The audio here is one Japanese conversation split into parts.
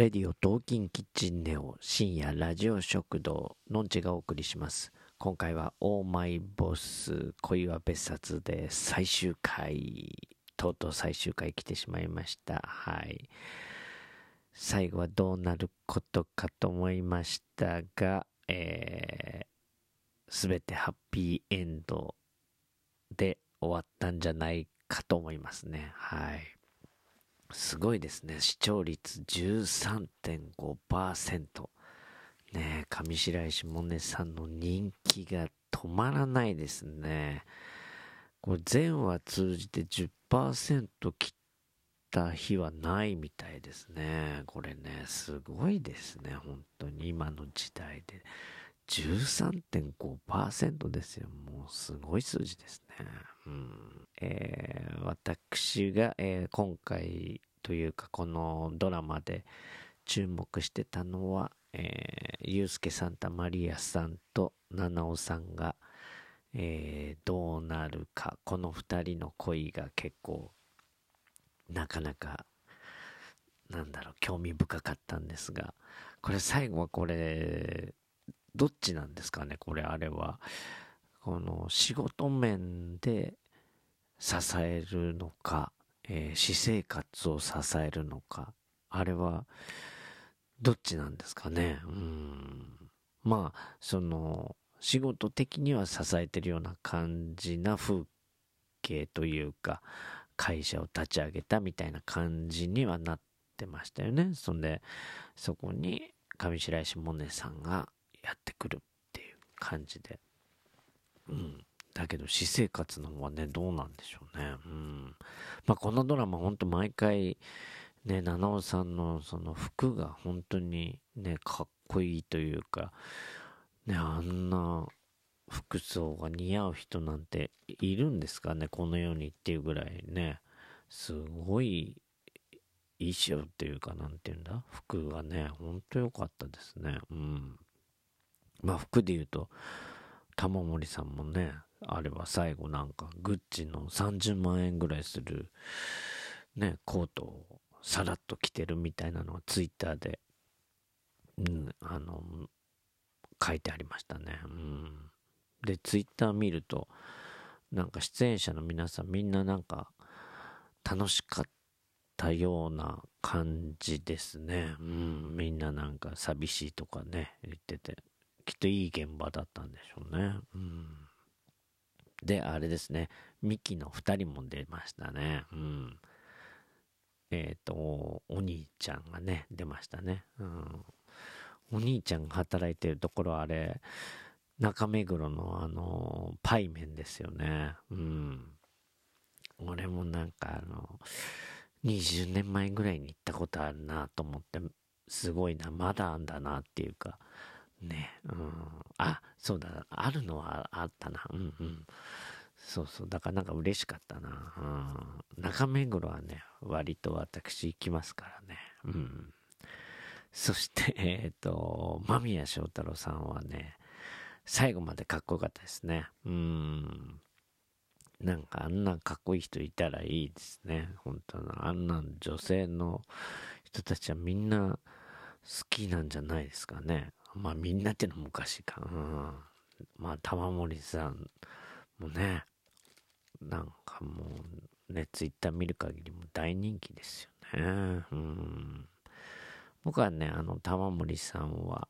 レディオ東京キッチンネオ深夜ラジオ食堂のんちがお送りします。今回はオーマイボス恋は別冊で最終回とうとう最終回来てしまいました。はい。最後はどうなることかと思いましたがえー、全てハッピーエンドで終わったんじゃないかと思いますね。はい。すごいですね。視聴率13.5%。ね上白石萌音さんの人気が止まらないですね。これ全話通じて10%切った日はないみたいですね。これね、すごいですね。本当に今の時代で。13.5%ですよ。もうすごい数字ですね。うんえー、私が、えー、今回というかこのドラマで注目してたのは、えー、ユースケ・サンタマリアさんと七尾さんが、えー、どうなるかこの2人の恋が結構なかなかなんだろう興味深かったんですがこれ最後はこれどっちなんですかねこれあれは。この仕事面で支えるのか、えー、私生活を支えるのかあれはどっちなんですかね。うん。まあその仕事的には支えてるような感じな風景というか会社を立ち上げたみたいな感じにはなってましたよね。そんでそこに上白石萌音さんがやってくるっていう感じでうん。だけど、私生活の方はね、どうなんでしょうね。うん。まあ、このドラマ、ほんと毎回、ね、七尾さんのその服が本当にね、かっこいいというか、ね、あんな服装が似合う人なんているんですかね、この世にっていうぐらいね、すごい衣装っていうか、なんていうんだ、服がね、ほんと良かったですね。うん。まあ、服で言うと、玉森さんもね、あれは最後なんか、グッチの30万円ぐらいする、ね、コートをさらっと着てるみたいなのがツイッターで、うん、あの、書いてありましたね。うん。で、ツイッター見ると、なんか出演者の皆さんみんななんか楽しかったような感じですね。うん、みんななんか寂しいとかね、言ってて。きっといい現場だったんでしょうね。うん。で、あれですね。ミキの2人も出ましたね。うん。えっ、ー、と、お兄ちゃんがね、出ましたね。うん。お兄ちゃんが働いてるところあれ、中目黒のあの、パイ麺ですよね。うん。俺もなんかあの、20年前ぐらいに行ったことあるなと思って、すごいな、まだあんだなっていうか、ね、うん。あ、そうだ、あるのはあったな。うんうん。そうそう。だからなんか嬉しかったな。うん。中目黒はね、割と私行きますからね。うん。そして、えっ、ー、と、間宮祥太朗さんはね、最後までかっこよかったですね。うん。なんかあんなかっこいい人いたらいいですね。本当の。あんな女性の人たちはみんな好きなんじゃないですかね。まあみんなっていうのは昔か。うん。まあ玉森さんもね、なんかもうね、ツイッター見る限りも大人気ですよね。うん。僕はね、あの玉森さんは、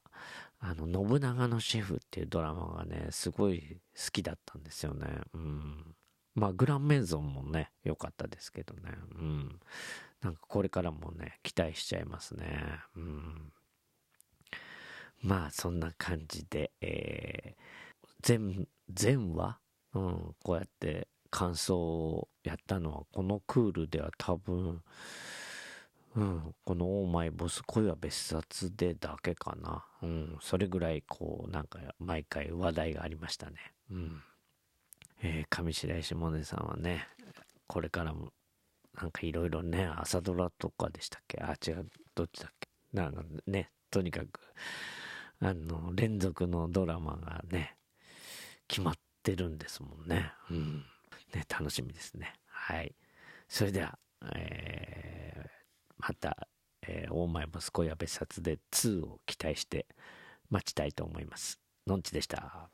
あの、信長のシェフっていうドラマがね、すごい好きだったんですよね。うん。まあ、グランメゾンもね、良かったですけどね。うん。なんかこれからもね、期待しちゃいますね。うん。まあそんな感じで、えー、全、全話、うん、こうやって感想をやったのは、このクールでは多分、うん、このオーマイボス恋は別冊でだけかな。うん、それぐらいこう、なんか毎回話題がありましたね。うん。えー、上白石萌音さんはね、これからも、なんかいろいろね、朝ドラとかでしたっけ？あ、違う、どっちだっけ？なんかね、とにかく、あの、連続のドラマがね、決まってるんですもんね。うん。ね、楽しみですね。はい。それでは、えー、またえー、大前息子や別冊で2を期待して待ちたいと思います。のんちでした。